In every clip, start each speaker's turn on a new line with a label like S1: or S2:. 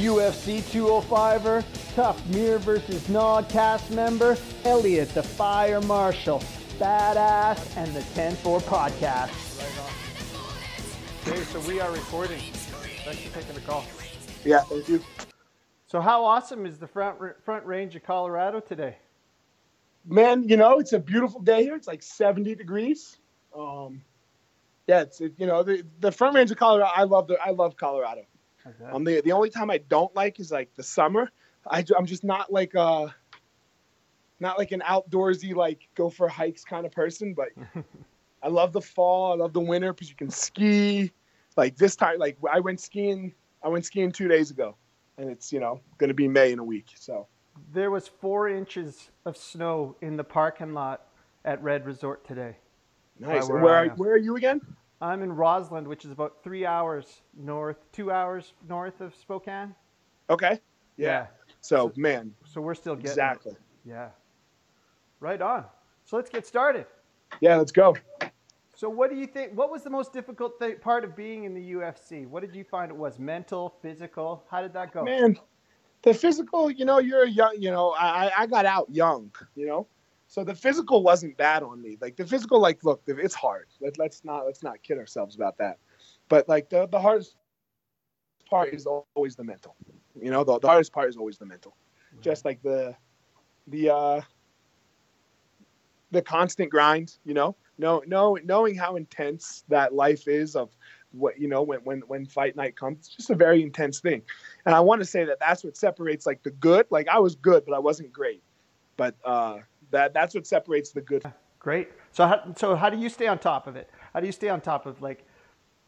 S1: UFC 205er, Tough Mirror versus Nod cast member, Elliot the Fire Marshal, Badass, and the 10-4 podcast. Okay, so we are recording. Thanks for taking the call.
S2: Yeah, thank you.
S1: So how awesome is the front front range of Colorado today?
S2: Man, you know it's a beautiful day here. It's like 70 degrees. Um, yeah, it's it, you know the, the front range of Colorado. I love the I love Colorado.
S1: Okay.
S2: Um, the the only time I don't like is like the summer. I I'm just not like uh not like an outdoorsy like go for hikes kind of person. But I love the fall. I love the winter because you can ski. Like this time, like I went skiing. I went skiing two days ago, and it's you know going to be May in a week. So
S1: There was four inches of snow in the parking lot at Red Resort today.
S2: nice.
S1: where
S2: where are, where are you again?
S1: I'm in Rossland, which is about three hours north, two hours north of Spokane.
S2: Okay. Yeah. So man,
S1: So we're still getting it.
S2: exactly.
S1: Yeah. Right on. So let's get started.
S2: Yeah, let's go.
S1: So what do you think? What was the most difficult th- part of being in the UFC? What did you find it was? Mental, physical? How did that go?
S2: Man, the physical, you know, you're young, you know, I- I got out young, you know, so the physical wasn't bad on me. Like the physical, like look, it's hard. Let, let's not let's not kid ourselves about that. But like the the hardest part is always the mental. You know, the, the hardest part is always the mental. Just like the the uh the constant grind, you know, no, no, knowing how intense that life is of what you know when when when fight night comes it's just a very intense thing and i want to say that that's what separates like the good like i was good but i wasn't great but uh that that's what separates the good
S1: Great. So how, so how do you stay on top of it? How do you stay on top of like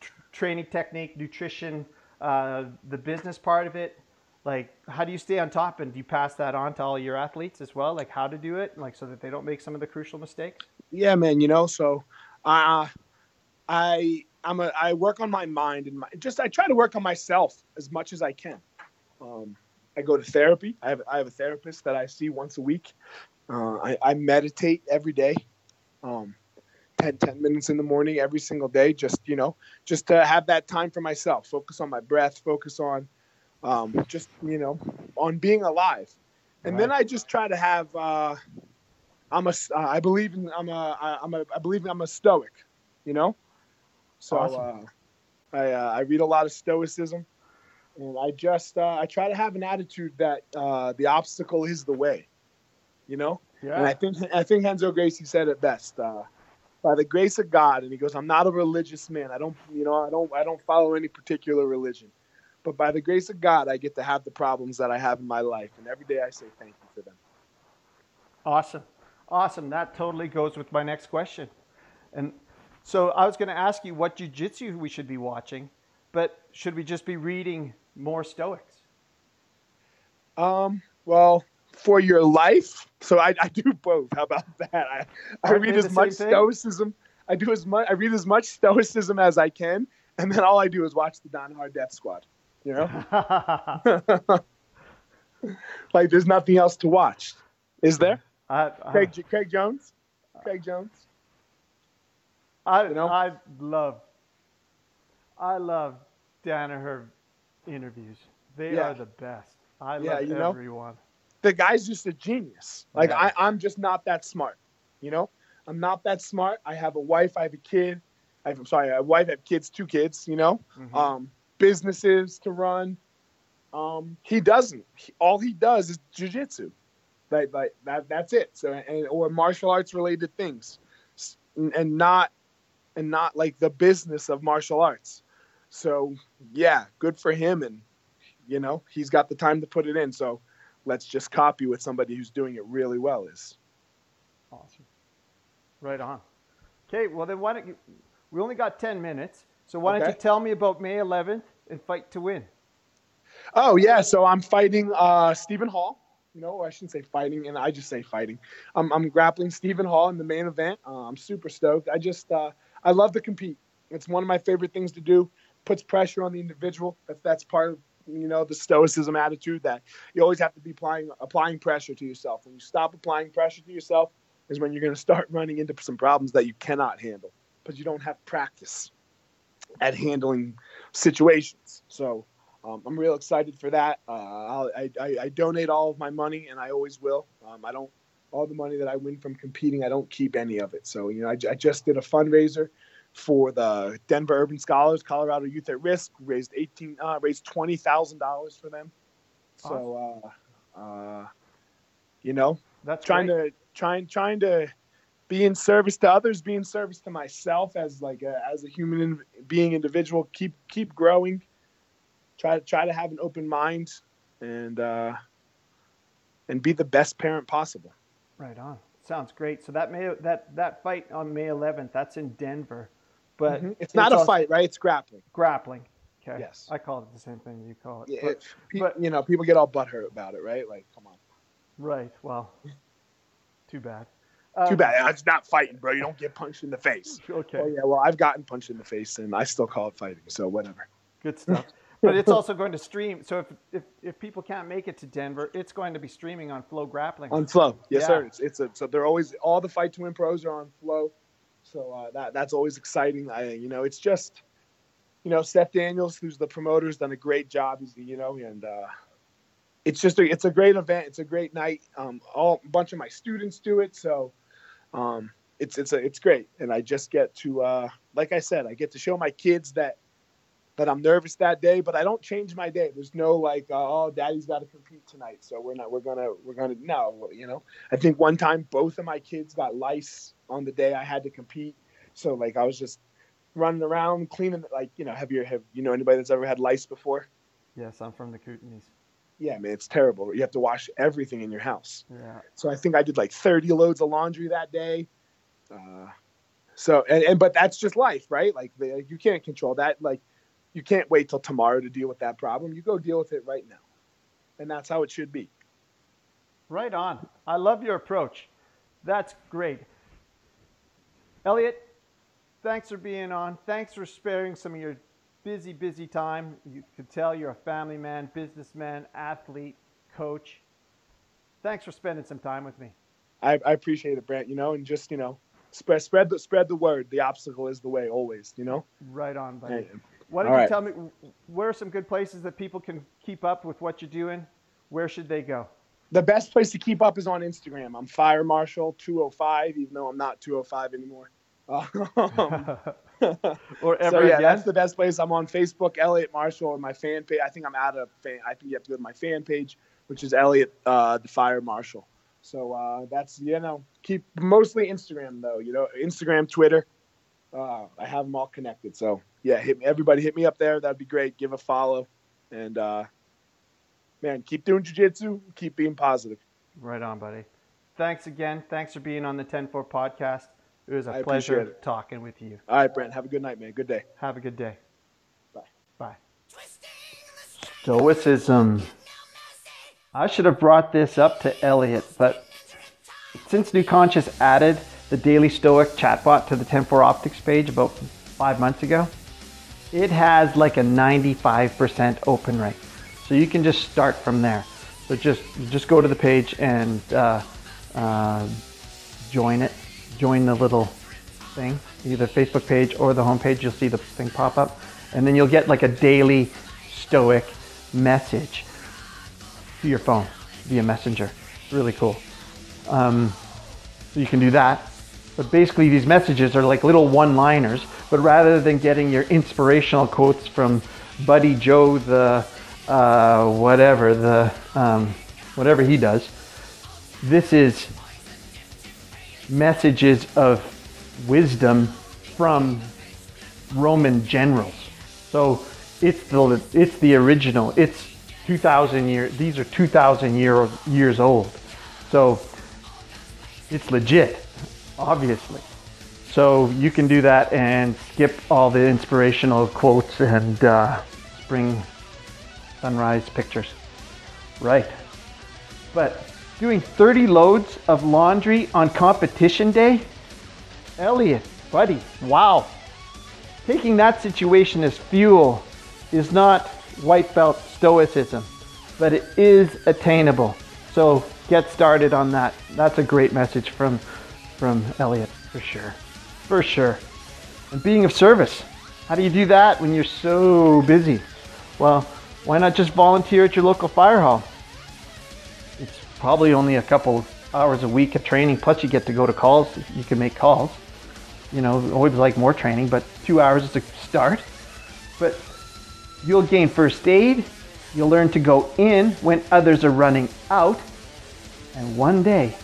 S1: tr- training technique, nutrition, uh, the business part of it? Like how do you stay on top and do you pass that on to all your athletes as well? Like how to do it, like so that they don't make some of the crucial mistakes?
S2: yeah man you know so uh i i'm a i work on my mind and my just i try to work on myself as much as i can um i go to therapy i have i have a therapist that i see once a week uh i, I meditate every day um 10, 10 minutes in the morning every single day just you know just to have that time for myself focus on my breath focus on um just you know on being alive and then i just try to have uh I'm a, uh, I believe in, I'm a, I'm a, I believe I'm a stoic, you know? So,
S1: Awesome.
S2: uh, I, uh, I read a lot of stoicism and I just, uh, I try to have an attitude that, uh, the obstacle is the way, you know? And I think, I think Renzo Gracie said it best, uh, by the grace of God. And he goes, I'm not a religious man. I don't, you know, I don't, I don't follow any particular religion, but by the grace of God, I get to have the problems that I have in my life. And every day I say thank you for them.
S1: Awesome. Awesome. That totally goes with my next question. And so I was going to ask you what jujitsu we should be watching, but should we just be reading more Stoics?
S2: Um, well, for your life, so I, I do both. How about that? I, I read as much stoicism. I do as much. I read as much stoicism as I can, and then all I do is watch the Danaher Death Squad. You know, like there's nothing else to watch. Is there?
S1: I, I,
S2: Craig, Craig Jones. Craig Jones.
S1: I,
S2: you know?
S1: I love, I love Danaher interviews. They
S2: Yeah.
S1: are the best. I
S2: Yeah,
S1: love
S2: you know? The guy's just a genius. Like
S1: Yeah.
S2: I, I'm just not that smart. You know, I'm not that smart. I have a wife. I have a kid. I have, I'm sorry, a wife. I have kids, two kids. You know,
S1: Mhm.
S2: um, businesses to run. Um, he doesn't. He, all he does is jujitsu. Like, like that. That's it. So, and or martial arts related things, and not, and not like the business of martial arts. So, yeah, good for him. And you know, he's got the time to put it in. So, let's just copy what somebody who's doing it really well is.
S1: Awesome. Right on. Okay, well then why don't you, we only got 10 minutes, so why don't you tell me about May 11th and Fight to Win?
S2: Oh yeah, so I'm fighting uh, Stephen Hall. You know, I shouldn't say fighting, and I just say fighting. I'm, I'm grappling Stephen Hall in the main event. Uh, I'm super stoked. I just uh, I love to compete. It's one of my favorite things to do. Puts pressure on the individual. That's that's part of you know the stoicism attitude that you always have to be applying applying pressure to yourself. When you stop applying pressure to yourself, is when you're going to start running into some problems that you cannot handle because you don't have practice at handling situations. So um, I'm real excited for that. Uh, I, I, I donate all of my money, and I always will. Um, I don't all the money that I win from competing, I don't keep any of it. So you know, I, I just did a fundraiser for the Denver Urban Scholars, Colorado Youth at Risk. Raised eighteen, uh, raised twenty thousand dollars for them. So, uh, uh, you know,
S1: That's
S2: trying
S1: great.
S2: to trying trying to be in service to others, be in service to myself as like a, as a human being individual. Keep keep growing. Try to try to have an open mind and uh, and be the best parent possible.
S1: Right on. Sounds great. So that May that that fight on May 11th, that's in Denver, but
S2: Mhm. it's not a fight, right? It's grappling.
S1: Grappling. Okay.
S2: Yes.
S1: I call it the same thing you call it.
S2: Yeah,
S1: But-
S2: it- pe-
S1: but-
S2: you know, people get all butthurt about it, right? Like, come on.
S1: right. Well, too bad.
S2: Too
S1: Um,
S2: bad. It's not fighting, bro. You don't get punched in the face.
S1: Okay.
S2: Oh yeah, well, I've gotten punched in the face, and I still call it fighting. So whatever.
S1: Good stuff. but it's also going to stream. So if, if if people can't make it to Denver, it's going to be streaming on FloGrappling.
S2: On Flow, yes,
S1: Yeah.
S2: sir. It's, it's a so they're always all the fight to win pros are on Flow, so uh, that that's always exciting. I you know it's just you know Seth Daniels, who's the promoter, has done a great job. He's you know and uh, it's just a, it's a great event. It's a great night. Um, all a bunch of my students do it, so um, it's it's a, it's great. And I just get to uh, like I said, I get to show my kids that that I'm nervous that day, but I don't change my day. There's no like, uh, oh, daddy's got to compete tonight, so we're not. We're gonna. We're gonna. No, you know. I think one time both of my kids got lice on the day I had to compete, so like I was just running around cleaning. Like you know, have you have you know anybody that's ever had lice before?
S1: yes, I'm from the Kootenays.
S2: Yeah, man, it's terrible. You have to wash everything in your house.
S1: Yeah.
S2: So I think I did like 30 loads of laundry that day. Uh, so and, and but that's just life, right? Like the, you can't control that. Like you can't wait till tomorrow to deal with that problem. You go deal with it right now, and that's how it should be.
S1: Right on. I love your approach. That's great. Elliot, thanks for being on. Thanks for sparing some of your busy, busy time. You could tell you're a family man, businessman, athlete, coach. Thanks for spending some time with me.
S2: I, I appreciate it, Brent. You know, and just you know, spread spread the spread the word. The obstacle is the way, always. You know.
S1: Right on, buddy.
S2: Hey,
S1: Why don't
S2: All
S1: you
S2: right.
S1: tell me where are some good places that people can keep up with what you're doing? Where should they go?
S2: the best place to keep up is on Instagram. I'm Fire Marshal 205, even though I'm not 205 anymore. Um,
S1: or ever
S2: so yeah,
S1: again?
S2: that's the best place. I'm on Facebook, Elliot Marshall, and my fan page. I think I'm out of fan. I think you have to go to my fan page, which is Elliot uh, the Fire Marshal. So uh, that's you know keep mostly Instagram though. You know Instagram, Twitter. Uh, I have them all connected. So yeah, hit me. Everybody hit me up there. That'd be great. Give a follow, and uh, man, keep doing jujitsu. Keep being positive.
S1: Right on, buddy. Thanks again. Thanks for being on the 10-4 podcast. It was a
S2: I
S1: pleasure talking with you.
S2: All right, Brent. Have a good night, man. Good day.
S1: Have a good day.
S2: Bye.
S1: Bye. Stoicism. I should have brought this up to Elliot, but since New Conscious added the Daily Stoic chatbot to the 10-4 Optics page about five months ago, it has like a 95% open rate. So you can just start from there. So just just go to the page and uh, uh, join it. Join the little thing, either Facebook page or the homepage. You'll see the thing pop up, and then you'll get like a daily Stoic message to your phone via Messenger. Really cool. Um, so you can do that. But basically, these messages are like little one-liners. But rather than getting your inspirational quotes from Buddy Joe, the uh, whatever the um, whatever he does, this is messages of wisdom from Roman generals. So it's the it's the original. It's 2,000 years. These are 2,000 year years old. So it's legit, obviously. So you can do that and skip all the inspirational quotes and uh, spring sunrise pictures. Right. But doing 30 loads of laundry on competition day? Elliot, buddy, wow. Taking that situation as fuel is not white belt stoicism, but it is attainable. So get started on that. That's a great message from from Elliot for sure. For sure. And being of service. How do you do that when you're so busy? Well, why not just volunteer at your local fire hall? It's probably only a couple hours a week of training, plus you get to go to calls. You can make calls. You know, always like more training, but two hours is a start. But you'll gain first aid. You'll learn to go in when others are running out. And one day,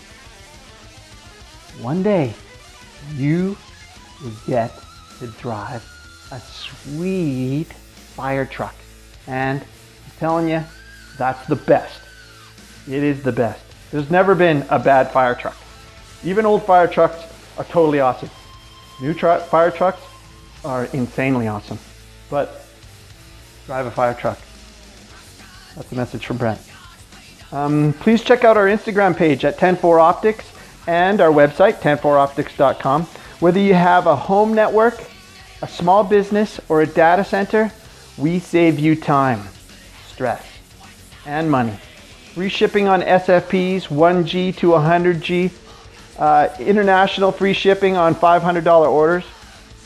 S1: one day, you will get to drive a sweet fire truck. And I'm telling you, that's the best. It is the best. There's never been a bad fire truck. Even old fire trucks are totally awesome. New tr- fire trucks are insanely awesome. But drive a fire truck. That's a message from Brent. Um, please check out our Instagram page at 104optics and our website, 104optics.com. Whether you have a home network, a small business, or a data center, we save you time, stress, and money. Free shipping on SFPs, 1G to 100G, uh, international free shipping on $500 orders,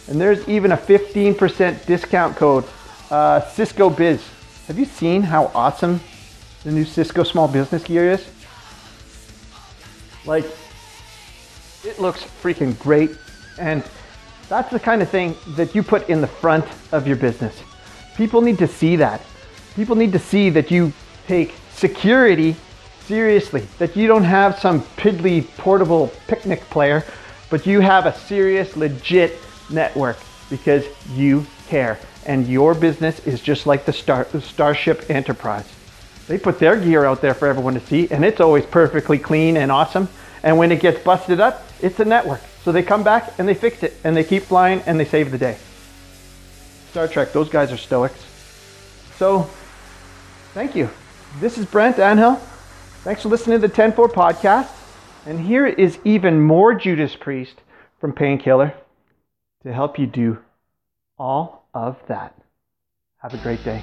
S1: and there's even a 15% discount code, uh, Cisco Biz. Have you seen how awesome the new Cisco Small Business Gear is? Like, it looks freaking great, and that's the kind of thing that you put in the front of your business. People need to see that. People need to see that you take security seriously, that you don't have some piddly portable picnic player, but you have a serious, legit network because you care. And your business is just like the, Star- Starship Enterprise. They put their gear out there for everyone to see, and it's always perfectly clean and awesome. And when it gets busted up, it's a network. So they come back and they fix it, and they keep flying and they save the day. Star Trek, those guys are stoics. So, thank you. This is Brent Anhill. Thanks for listening to the 10-4 podcast. And here is even more Judas Priest from Painkiller to help you do all of that. Have a great day.